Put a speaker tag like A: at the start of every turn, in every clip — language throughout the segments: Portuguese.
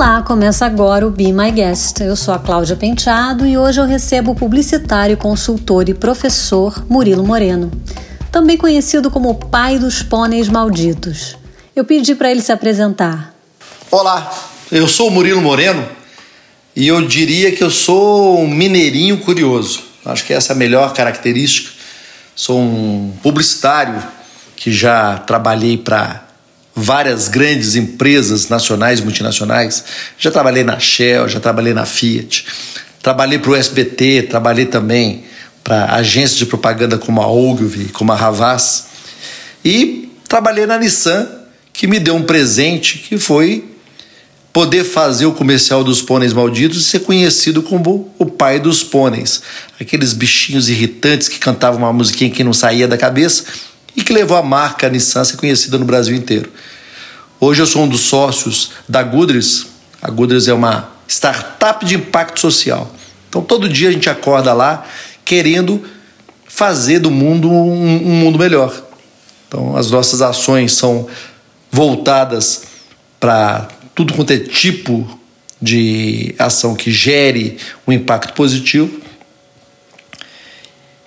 A: Olá, começa agora o Be My Guest. Eu sou a Cláudia Penteado e hoje eu recebo o publicitário, consultor e professor Murilo Moreno, também conhecido como o pai dos pôneis malditos. Eu pedi para ele se apresentar.
B: Olá, eu sou o Murilo Moreno e eu diria que eu sou um mineirinho curioso. Acho que essa é a melhor característica. Sou um publicitário que já trabalhei para várias grandes empresas nacionais e multinacionais. Já trabalhei na Shell, já trabalhei na Fiat, trabalhei para o SBT, trabalhei também para agências de propaganda como a Ogilvy, como a Havas. E trabalhei na Nissan, que me deu um presente que foi poder fazer o comercial dos pôneis malditos e ser conhecido como o pai dos pôneis. Aqueles bichinhos irritantes que cantavam uma musiquinha que não saía da cabeça e que levou a marca Nissan a ser conhecida no Brasil inteiro. Hoje eu sou um dos sócios da Gudris. A Gudris é uma startup de impacto social. Então todo dia a gente acorda lá querendo fazer do mundo um, um mundo melhor. Então as nossas ações são voltadas para tudo quanto é tipo de ação que gere um impacto positivo.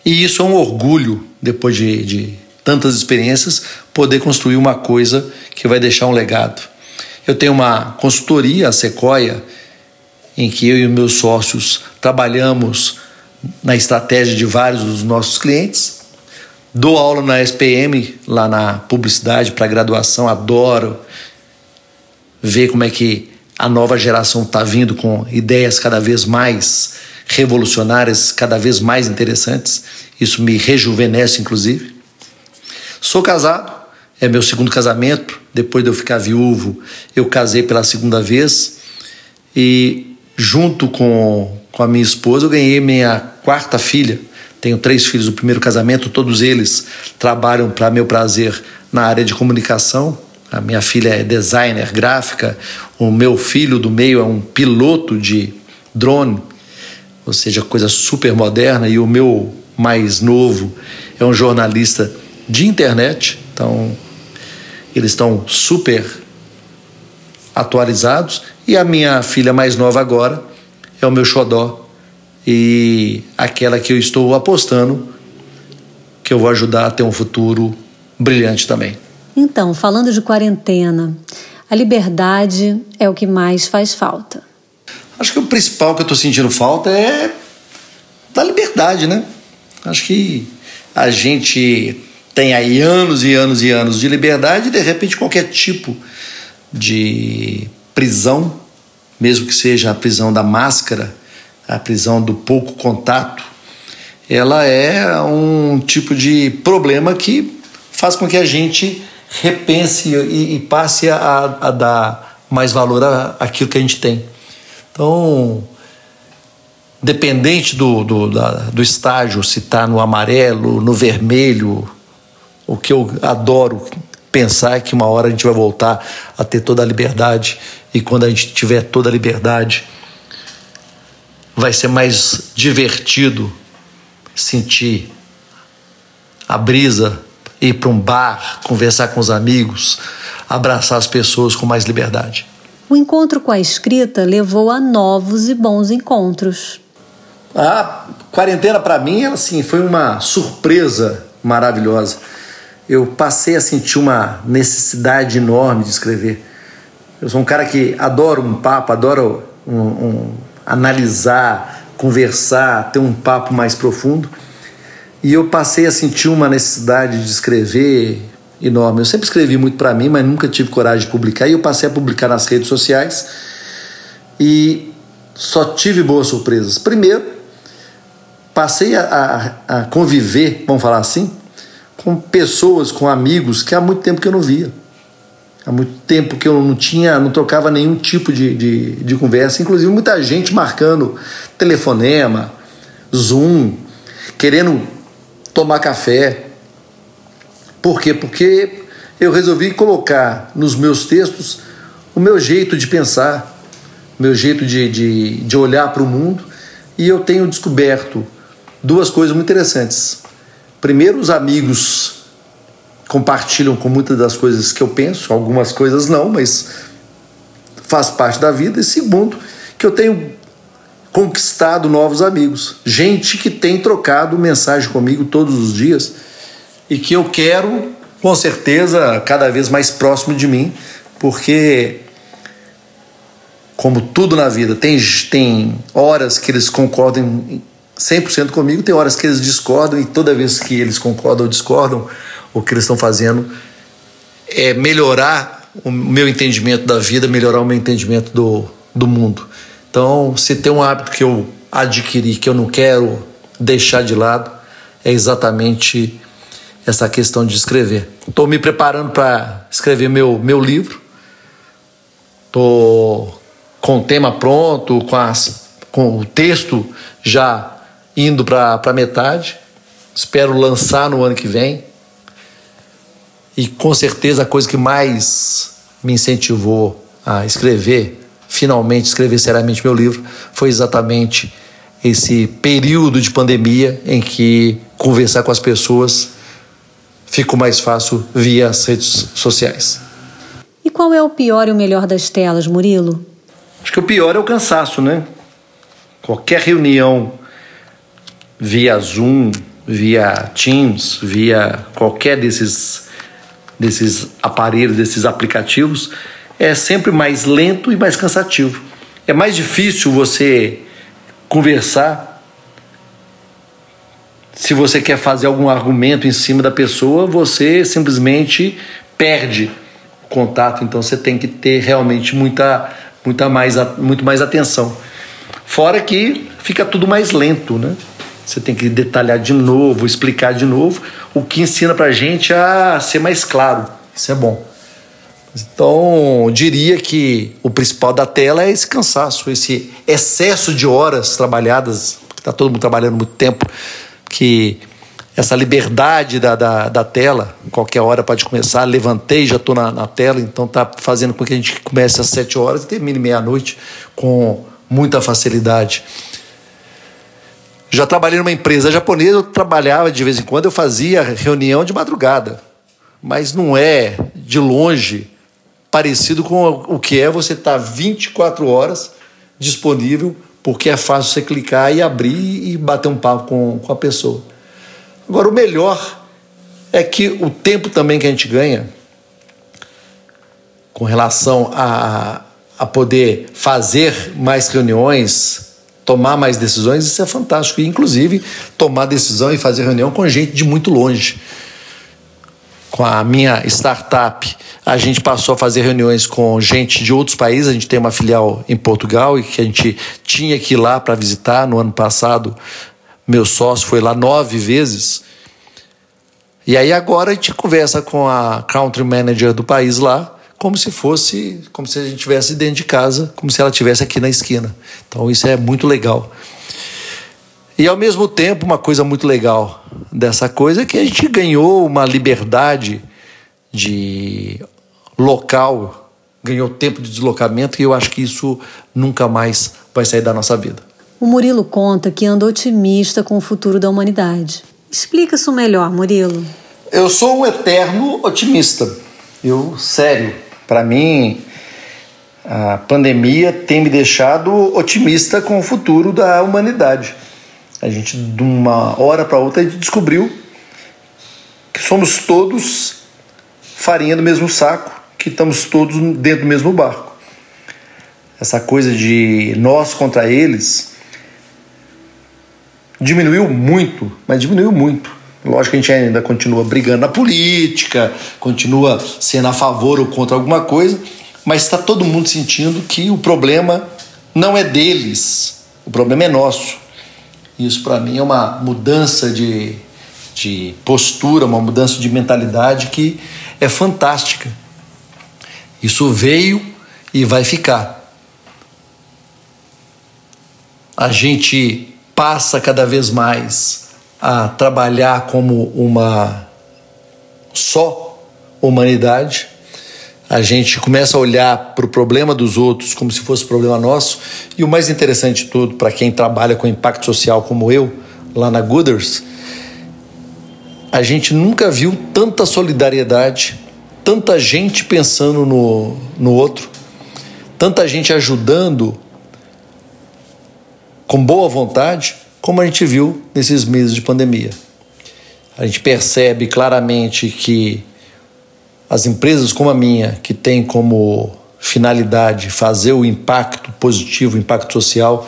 B: E isso é um orgulho, depois de, de tantas experiências, poder construir uma coisa que vai deixar um legado. Eu tenho uma consultoria, a Sequoia, em que eu e meus sócios trabalhamos na estratégia de vários dos nossos clientes. Dou aula na SPM, lá na publicidade para graduação, adoro ver como é que a nova geração está vindo com ideias cada vez mais revolucionárias, cada vez mais interessantes. Isso me rejuvenesce, inclusive. Sou casado, é meu segundo casamento. Depois de eu ficar viúvo, eu casei pela segunda vez. E junto com, com a minha esposa, eu ganhei minha quarta filha. Tenho três filhos do primeiro casamento, todos eles trabalham para meu prazer na área de comunicação. A minha filha é designer gráfica, o meu filho do meio é um piloto de drone, ou seja, coisa super moderna, e o meu mais novo é um jornalista de internet, então eles estão super atualizados. E a minha filha mais nova agora é o meu xodó e aquela que eu estou apostando que eu vou ajudar a ter um futuro brilhante também.
A: Então, falando de quarentena, a liberdade é o que mais faz falta.
B: Acho que o principal que eu estou sentindo falta é da liberdade, né? Acho que a gente tem aí anos e anos e anos de liberdade e de repente qualquer tipo de prisão, mesmo que seja a prisão da máscara, a prisão do pouco contato, ela é um tipo de problema que faz com que a gente repense e, e passe a, a, dar mais valor àquilo que a gente tem. Então, dependente do, do, da, do estágio, se está no amarelo, no vermelho, o que eu adoro pensar é que uma hora a gente vai voltar a ter toda a liberdade e quando a gente tiver toda a liberdade vai ser mais divertido sentir a brisa, ir para um bar, conversar com os amigos, abraçar as pessoas com mais liberdade.
A: O encontro com a escrita levou a novos e bons encontros.
B: A quarentena para mim, assim, foi uma surpresa maravilhosa eu passei a sentir uma necessidade enorme de escrever. Eu sou um cara que adoro um papo, adoro um, um, analisar, conversar, ter um papo mais profundo. E eu passei a sentir uma necessidade de escrever enorme. Eu sempre escrevi muito para mim, mas nunca tive coragem de publicar. E eu passei a publicar nas redes sociais e só tive boas surpresas. Primeiro, passei a, a, a conviver, vamos falar assim, com pessoas, com amigos que há muito tempo que eu não via. Há muito tempo que eu não tinha, não trocava nenhum tipo de, de, de conversa, inclusive muita gente marcando telefonema, Zoom, querendo tomar café. Por quê? Porque eu resolvi colocar nos meus textos o meu jeito de pensar, o meu jeito de, de, de olhar para o mundo, e eu tenho descoberto duas coisas muito interessantes. Primeiro, os amigos compartilham com muitas das coisas que eu penso, algumas coisas não, mas faz parte da vida, e segundo, que eu tenho conquistado novos amigos, gente que tem trocado mensagem comigo todos os dias e que eu quero, com certeza, cada vez mais próximo de mim, porque como tudo na vida, tem, tem horas que eles concordam 100% comigo, tem horas que eles discordam e toda vez que eles concordam ou discordam, o que eles estão fazendo é melhorar o meu entendimento da vida, melhorar o meu entendimento do, do mundo. Então, se tem um hábito que eu adquiri, que eu não quero deixar de lado, é exatamente essa questão de escrever. Estou me preparando para escrever meu, meu livro. Estou com o tema pronto, com, as, com o texto já indo para metade. Espero lançar no ano que vem. E com certeza a coisa que mais me incentivou a escrever, finalmente escrever seriamente meu livro, foi exatamente esse período de pandemia em que conversar com as pessoas ficou mais fácil via as redes sociais.
A: E qual é o pior e o melhor das telas, Murilo?
B: Acho que o pior é o cansaço, né? Qualquer reunião via Zoom, via Teams, via qualquer desses, desses aparelhos, desses aplicativos, é sempre mais lento e mais cansativo. É mais difícil você conversar se você quer fazer algum argumento em cima da pessoa, você simplesmente perde o contato. Então você tem que ter realmente muita muita mais, muito mais atenção. Fora que fica tudo mais lento, né? Você tem que detalhar de novo, explicar de novo, o que ensina pra gente a ser mais claro. Isso é bom. Então, diria que o principal da tela é esse cansaço, esse excesso de horas trabalhadas, porque está todo mundo trabalhando muito tempo, que essa liberdade da, da, da, tela, qualquer hora pode começar. Levantei, já estou na, na, tela, então está fazendo com que a gente comece às sete horas e termine meia-noite com muita facilidade. Já trabalhei numa empresa japonesa, eu trabalhava de vez em quando, eu fazia reunião de madrugada, mas não é de longe parecido com o que é você estar tá 24 horas disponível, porque é fácil você clicar e abrir e bater um papo com, com a pessoa. Agora, o melhor é que o tempo também que a gente ganha com relação a, a poder fazer mais reuniões, tomar mais decisões, isso é fantástico. E, inclusive, tomar decisão e fazer reunião com gente de muito longe. Com a minha startup, a gente passou a fazer reuniões com gente de outros países. A gente tem uma filial em Portugal e que a gente tinha que ir lá para visitar no ano passado. Meu sócio foi lá nove vezes. E aí agora a gente conversa com a country manager do país lá, como se fosse, como se a gente estivesse dentro de casa, como se ela estivesse aqui na esquina. Então isso é muito legal. E ao mesmo tempo, uma coisa muito legal dessa coisa é que a gente ganhou uma liberdade de local, ganhou tempo de deslocamento e eu acho que isso nunca mais vai sair da nossa vida.
A: O Murilo conta que anda otimista com o futuro da humanidade. Explica isso melhor, Murilo.
B: Eu sou um eterno otimista. Eu, sério, para mim, a pandemia tem me deixado otimista com o futuro da humanidade. A gente, de uma hora para outra, a gente descobriu que somos todos farinha do mesmo saco, que estamos todos dentro do mesmo barco. Essa coisa de nós contra eles diminuiu muito, mas diminuiu muito. Lógico que a gente ainda continua brigando na política, continua sendo a favor ou contra alguma coisa, mas está todo mundo sentindo que o problema não é deles, o problema é nosso. Isso para mim é uma mudança de, de postura, uma mudança de mentalidade que é fantástica. Isso veio e vai ficar. A gente passa cada vez mais a trabalhar como uma só humanidade, a gente começa a olhar para o problema dos outros como se fosse problema nosso. E o mais interessante de tudo, para quem trabalha com impacto social como eu, lá na Gooders, a gente nunca viu tanta solidariedade, tanta gente pensando no, no outro, tanta gente ajudando com boa vontade, como a gente viu nesses meses de pandemia. A gente percebe claramente que as empresas como a minha, que tem como finalidade fazer o impacto positivo, o impacto social,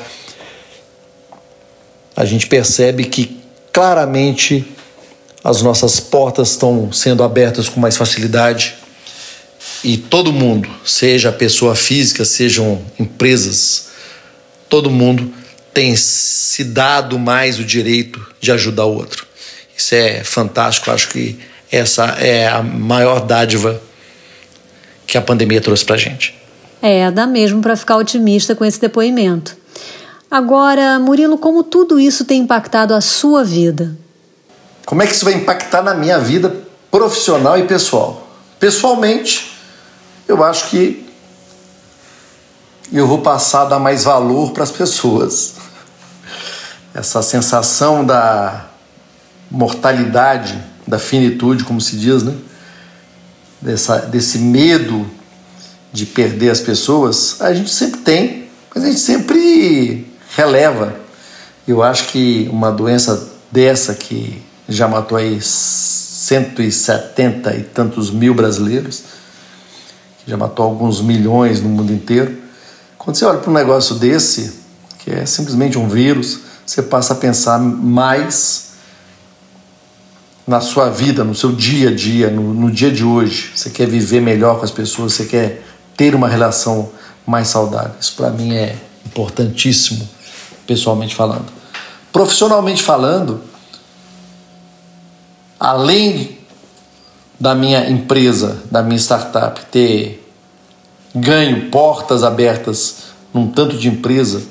B: a gente percebe que claramente as nossas portas estão sendo abertas com mais facilidade e todo mundo, seja pessoa física, sejam empresas, todo mundo tem se dado mais o direito de ajudar o outro. Isso é fantástico, acho que essa é a maior dádiva que a pandemia trouxe para gente.
A: É, dá mesmo para ficar otimista com esse depoimento. Agora, Murilo, como tudo isso tem impactado a sua vida?
B: Como é que isso vai impactar na minha vida profissional e pessoal? Pessoalmente, eu acho que eu vou passar a dar mais valor para as pessoas. Essa sensação da mortalidade, da finitude, como se diz, né? Dessa, desse medo de perder as pessoas, a gente sempre tem, mas a gente sempre releva. Eu acho que uma doença dessa que já matou aí 170 e tantos mil brasileiros, que já matou alguns milhões no mundo inteiro. Quando você olha para um negócio desse, que é simplesmente um vírus, você passa a pensar mais na sua vida, no seu dia a dia, no, no dia de hoje. Você quer viver melhor com as pessoas, você quer ter uma relação mais saudável. Isso para mim é importantíssimo, pessoalmente falando. Profissionalmente falando, além da minha empresa, da minha startup ter ganho portas abertas num tanto de empresa,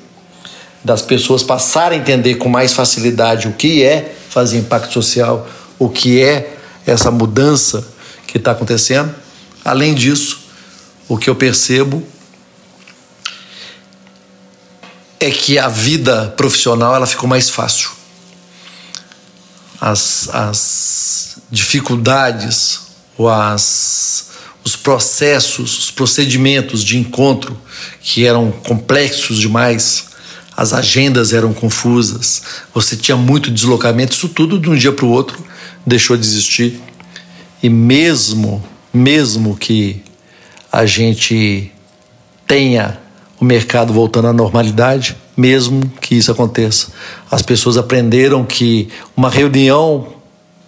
B: das pessoas passarem a entender com mais facilidade o que é fazer impacto social, o que é essa mudança que está acontecendo. Além disso, o que eu percebo é que a vida profissional ela ficou mais fácil as, as dificuldades ou as, os processos, os procedimentos de encontro que eram complexos demais, as agendas eram confusas, você tinha muito deslocamento, isso tudo de um dia para o outro deixou de existir. E mesmo, mesmo que a gente tenha o mercado voltando à normalidade, mesmo que isso aconteça. As pessoas aprenderam que uma reunião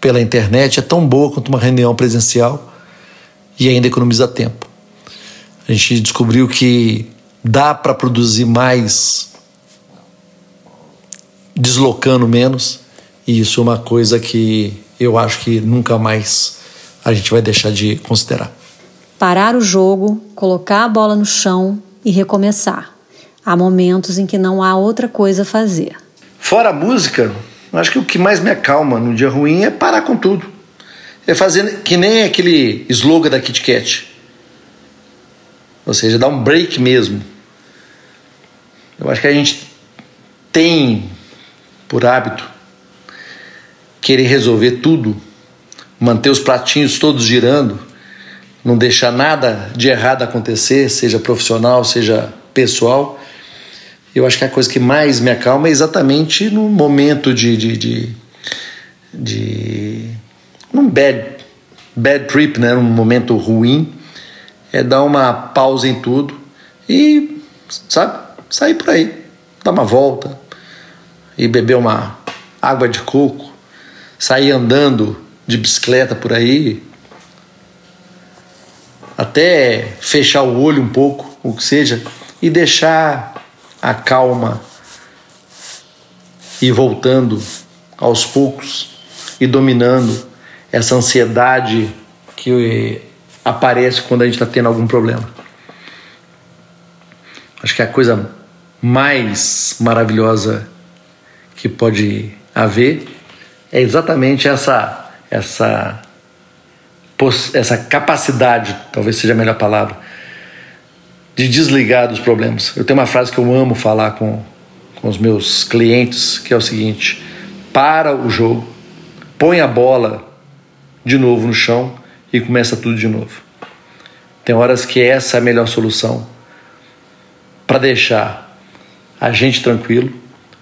B: pela internet é tão boa quanto uma reunião presencial e ainda economiza tempo. A gente descobriu que dá para produzir mais deslocando menos, e isso é uma coisa que eu acho que nunca mais a gente vai deixar de considerar.
A: Parar o jogo, colocar a bola no chão e recomeçar. Há momentos em que não há outra coisa a fazer.
B: Fora a música, acho que o que mais me acalma no dia ruim é parar com tudo. É fazer que nem aquele slogan da Kit Kat. Ou seja, dar um break mesmo. Eu acho que a gente tem por hábito querer resolver tudo, manter os pratinhos todos girando não deixar nada de errado acontecer, seja profissional, seja pessoal. Eu acho que a coisa que mais me acalma é exatamente no momento de. de, de, de num bad, bad trip, né? num momento ruim, é dar uma pausa em tudo e, sabe, sair por aí, dar uma volta e beber uma água de coco, sair andando de bicicleta por aí, até fechar o olho um pouco, o que seja, e deixar a calma ir voltando aos poucos e dominando essa ansiedade que aparece quando a gente está tendo algum problema. Acho que a coisa mais maravilhosa que pode haver é exatamente essa essa essa capacidade, talvez seja a melhor palavra, de desligar dos problemas. Eu tenho uma frase que eu amo falar com, com os meus clientes, que é o seguinte: para o jogo, põe a bola de novo no chão e começa tudo de novo. Tem horas que essa é a melhor solução para deixar a gente tranquilo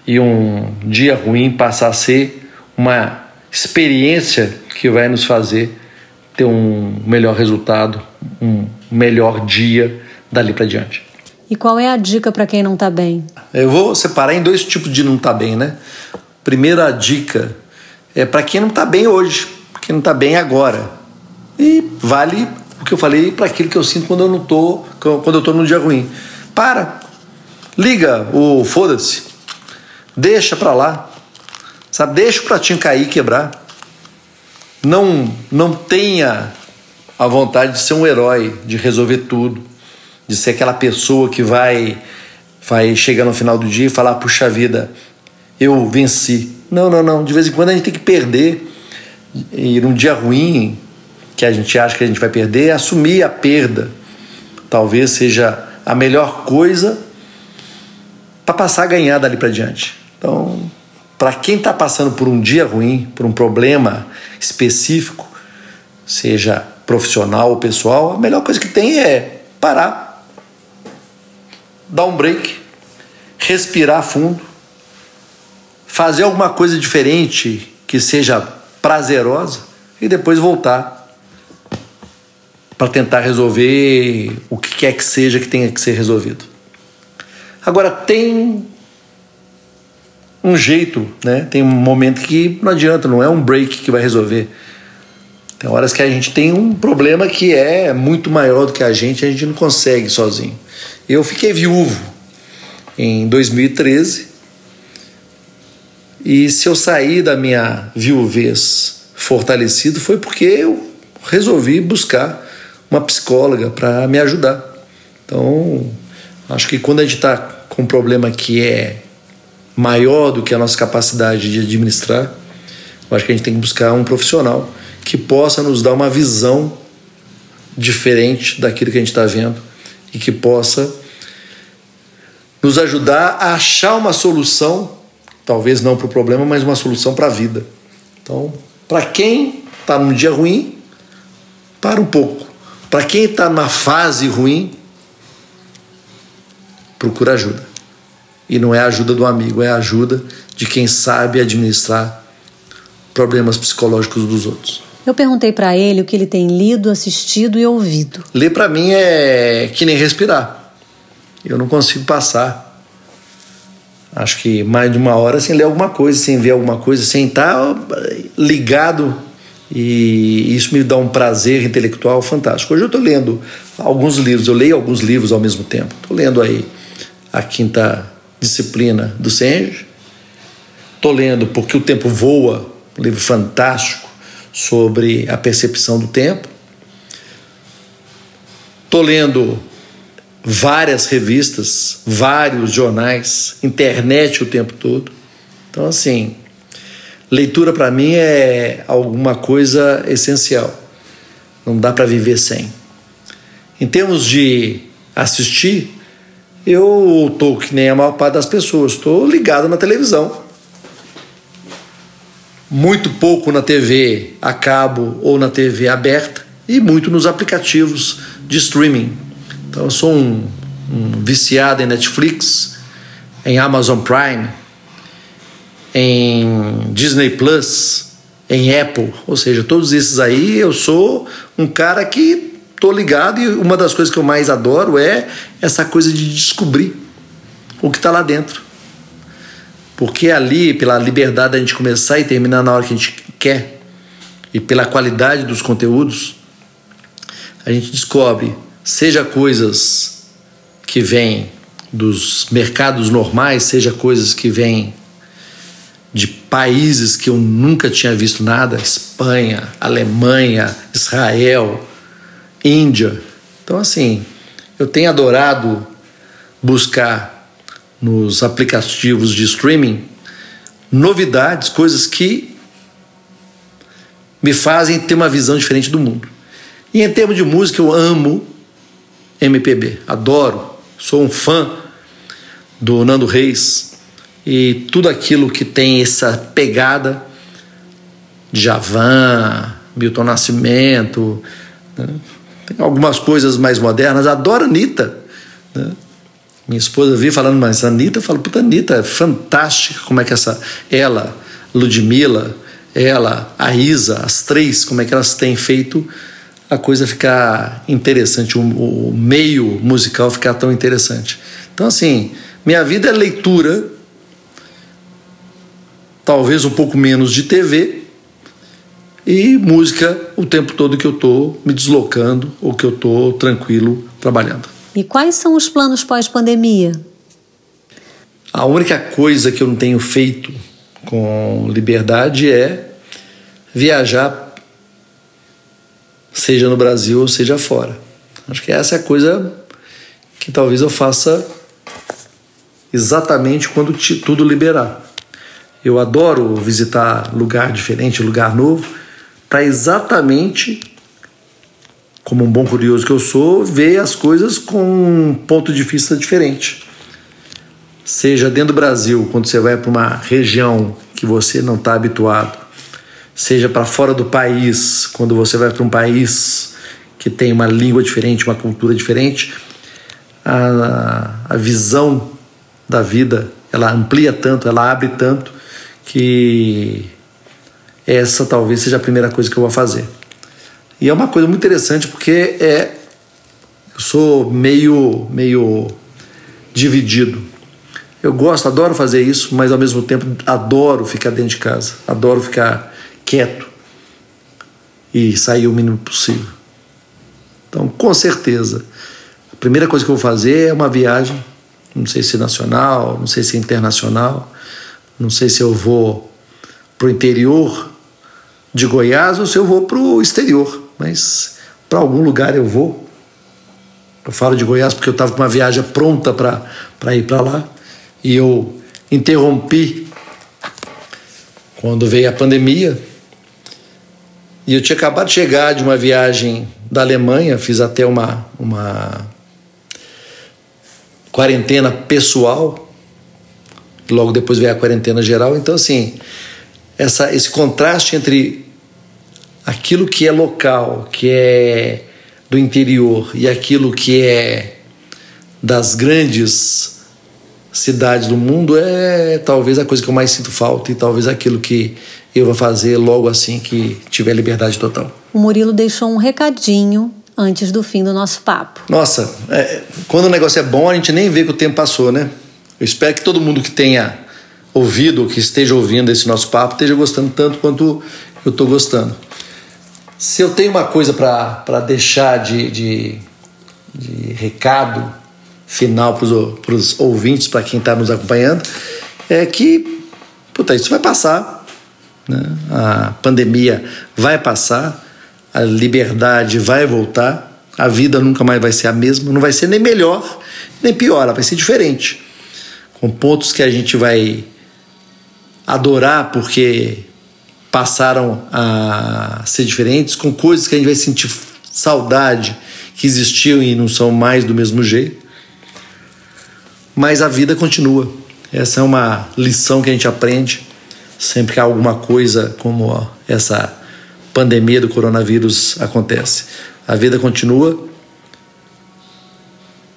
B: e um dia ruim passar a ser uma experiência que vai nos fazer ter um melhor resultado, um melhor dia dali para diante.
A: E qual é a dica para quem não está bem?
B: Eu vou separar em dois tipos de não estar tá bem, né? Primeira dica é para quem não está bem hoje, quem não está bem agora. E vale o que eu falei para aquilo que eu sinto quando eu não tô, quando eu tô num dia ruim. Para. Liga o foda-se. Deixa para lá. Sabe? Deixa o pratinho cair e quebrar. Não não tenha a vontade de ser um herói, de resolver tudo, de ser aquela pessoa que vai vai chegar no final do dia e falar: "Puxa vida, eu venci". Não, não, não. De vez em quando a gente tem que perder. E num dia ruim, que a gente acha que a gente vai perder, assumir a perda. Talvez seja a melhor coisa para passar a ganhar dali para diante. Então, para quem está passando por um dia ruim, por um problema específico, seja profissional ou pessoal, a melhor coisa que tem é parar, dar um break, respirar fundo, fazer alguma coisa diferente que seja prazerosa e depois voltar para tentar resolver o que quer que seja que tenha que ser resolvido. Agora tem um jeito, né? Tem um momento que não adianta, não é um break que vai resolver. Tem horas que a gente tem um problema que é muito maior do que a gente, a gente não consegue sozinho. Eu fiquei viúvo em 2013 e se eu sair da minha viuvez fortalecido foi porque eu resolvi buscar uma psicóloga para me ajudar. Então, acho que quando a gente está com um problema que é maior do que a nossa capacidade de administrar, eu acho que a gente tem que buscar um profissional que possa nos dar uma visão diferente daquilo que a gente está vendo e que possa nos ajudar a achar uma solução, talvez não para o problema, mas uma solução para a vida. Então, para quem está num dia ruim, para um pouco. Para quem está numa fase ruim, procura ajuda. E não é a ajuda do amigo, é a ajuda de quem sabe administrar problemas psicológicos dos outros.
A: Eu perguntei para ele o que ele tem lido, assistido e ouvido.
B: Ler para mim é que nem respirar. Eu não consigo passar. Acho que mais de uma hora sem ler alguma coisa, sem ver alguma coisa, sem estar ligado e isso me dá um prazer intelectual fantástico. Hoje eu estou lendo alguns livros, eu leio alguns livros ao mesmo tempo. Estou lendo aí a quinta disciplina do Senge. Estou lendo Porque o Tempo Voa, um livro fantástico sobre a percepção do tempo. Estou lendo várias revistas, vários jornais, internet o tempo todo. Então, assim, Leitura para mim é alguma coisa essencial. Não dá para viver sem. Em termos de assistir, eu estou que nem a maior parte das pessoas, estou ligado na televisão. Muito pouco na TV a cabo ou na TV aberta e muito nos aplicativos de streaming. Então eu sou um, um viciado em Netflix, em Amazon Prime, em Disney Plus, em Apple, ou seja, todos esses aí eu sou um cara que tô ligado e uma das coisas que eu mais adoro é essa coisa de descobrir o que está lá dentro. Porque ali, pela liberdade da gente começar e terminar na hora que a gente quer, e pela qualidade dos conteúdos, a gente descobre, seja coisas que vêm dos mercados normais, seja coisas que vêm de países que eu nunca tinha visto nada Espanha, Alemanha, Israel, Índia. Então, assim, eu tenho adorado buscar nos aplicativos de streaming novidades, coisas que me fazem ter uma visão diferente do mundo. E em termos de música, eu amo MPB, adoro, sou um fã do Nando Reis, e tudo aquilo que tem essa pegada de Javan, Milton Nascimento, né? Tem algumas coisas mais modernas. Adoro Anitta. Né? Minha esposa vive falando, mas Anitta, eu falo, puta, Anitta é fantástica, como é que essa, ela, Ludmilla, ela, a Isa, as três, como é que elas têm feito a coisa ficar interessante, o, o meio musical ficar tão interessante. Então, assim, minha vida é leitura, talvez um pouco menos de TV e música o tempo todo que eu estou me deslocando ou que eu estou tranquilo trabalhando.
A: E quais são os planos pós-pandemia?
B: A única coisa que eu não tenho feito com liberdade é viajar, seja no Brasil ou seja fora. Acho que essa é a coisa que talvez eu faça exatamente quando tudo liberar. Eu adoro visitar lugar diferente, lugar novo, para exatamente como um bom curioso que eu sou, ver as coisas com um ponto de vista diferente. Seja dentro do Brasil, quando você vai para uma região que você não está habituado, seja para fora do país, quando você vai para um país que tem uma língua diferente, uma cultura diferente, a, a visão da vida ela amplia tanto, ela abre tanto que essa talvez seja a primeira coisa que eu vou fazer. E é uma coisa muito interessante porque é eu sou meio meio dividido. Eu gosto, adoro fazer isso, mas ao mesmo tempo adoro ficar dentro de casa, adoro ficar quieto e sair o mínimo possível. Então, com certeza, a primeira coisa que eu vou fazer é uma viagem, não sei se nacional, não sei se internacional, não sei se eu vou para o interior de Goiás ou se eu vou para o exterior mas para algum lugar eu vou. Eu falo de Goiás porque eu estava com uma viagem pronta para ir para lá e eu interrompi quando veio a pandemia. E eu tinha acabado de chegar de uma viagem da Alemanha, fiz até uma, uma quarentena pessoal, logo depois veio a quarentena geral. Então, assim, essa, esse contraste entre aquilo que é local, que é do interior e aquilo que é das grandes cidades do mundo é talvez a coisa que eu mais sinto falta e talvez aquilo que eu vou fazer logo assim que tiver liberdade total.
A: O Murilo deixou um recadinho antes do fim do nosso papo.
B: Nossa, é, quando o negócio é bom, a gente nem vê que o tempo passou, né? Eu espero que todo mundo que tenha ouvido, ou que esteja ouvindo esse nosso papo, esteja gostando tanto quanto eu estou gostando. Se eu tenho uma coisa para deixar de, de, de, recado final para os ouvintes, para quem está nos acompanhando, é que puta, isso vai passar. Né? A pandemia vai passar, a liberdade vai voltar, a vida nunca mais vai ser a mesma, não vai ser nem melhor nem pior, ela vai ser diferente. Com pontos que a gente vai adorar porque passaram a ser diferentes, com coisas que a gente vai sentir saudade que existiam e não são mais do mesmo jeito. Mas a vida continua. Essa é uma lição que a gente aprende sempre que alguma coisa como essa pandemia do coronavírus acontece. A vida continua.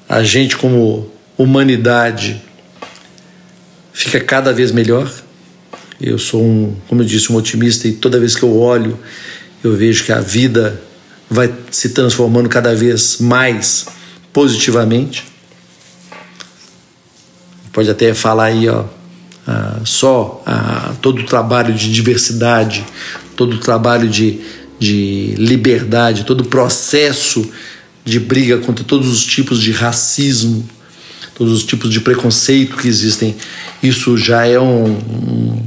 B: A gente, como humanidade, fica cada vez melhor eu sou um, como eu disse, um otimista e toda vez que eu olho, eu vejo que a vida vai se transformando cada vez mais positivamente. Pode até falar aí, ó, ah, só ah, todo o trabalho de diversidade, todo o trabalho de, de liberdade, todo o processo de briga contra todos os tipos de racismo, todos os tipos de preconceito que existem, isso já é um, um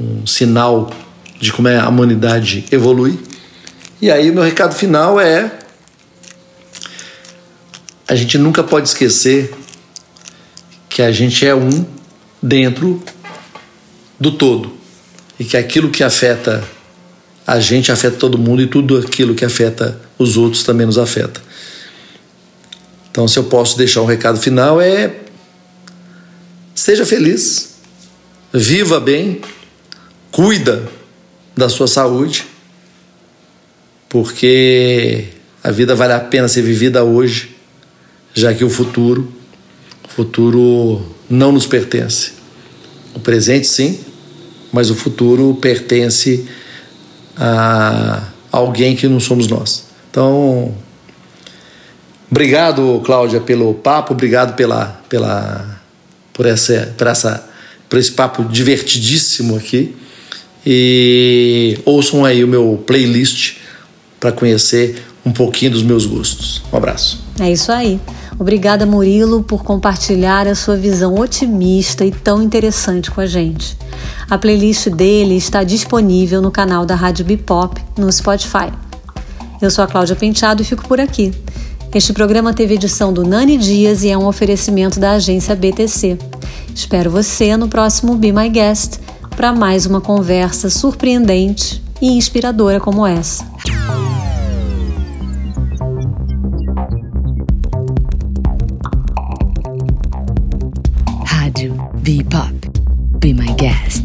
B: um sinal de como é a humanidade evolui. E aí o meu recado final é a gente nunca pode esquecer que a gente é um dentro do todo e que aquilo que afeta a gente afeta todo mundo e tudo aquilo que afeta os outros também nos afeta. Então, se eu posso deixar um recado final é seja feliz, viva bem, cuida da sua saúde, porque a vida vale a pena ser vivida hoje, já que o futuro, o futuro não nos pertence. O presente, sim, mas o futuro pertence a alguém que não somos nós. Então, obrigado, Cláudia, pelo papo, obrigado pela, pela, por, essa, por, essa, por esse papo divertidíssimo aqui. E ouçam aí o meu playlist para conhecer um pouquinho dos meus gostos. Um abraço.
A: É isso aí. Obrigada, Murilo, por compartilhar a sua visão otimista e tão interessante com a gente. A playlist dele está disponível no canal da Rádio Bipop no Spotify. Eu sou a Cláudia Penteado e fico por aqui. Este programa teve edição do Nani Dias e é um oferecimento da agência BTC. Espero você no próximo Be My Guest para mais uma conversa surpreendente e inspiradora como essa.
C: Rádio Be. Be My Guest.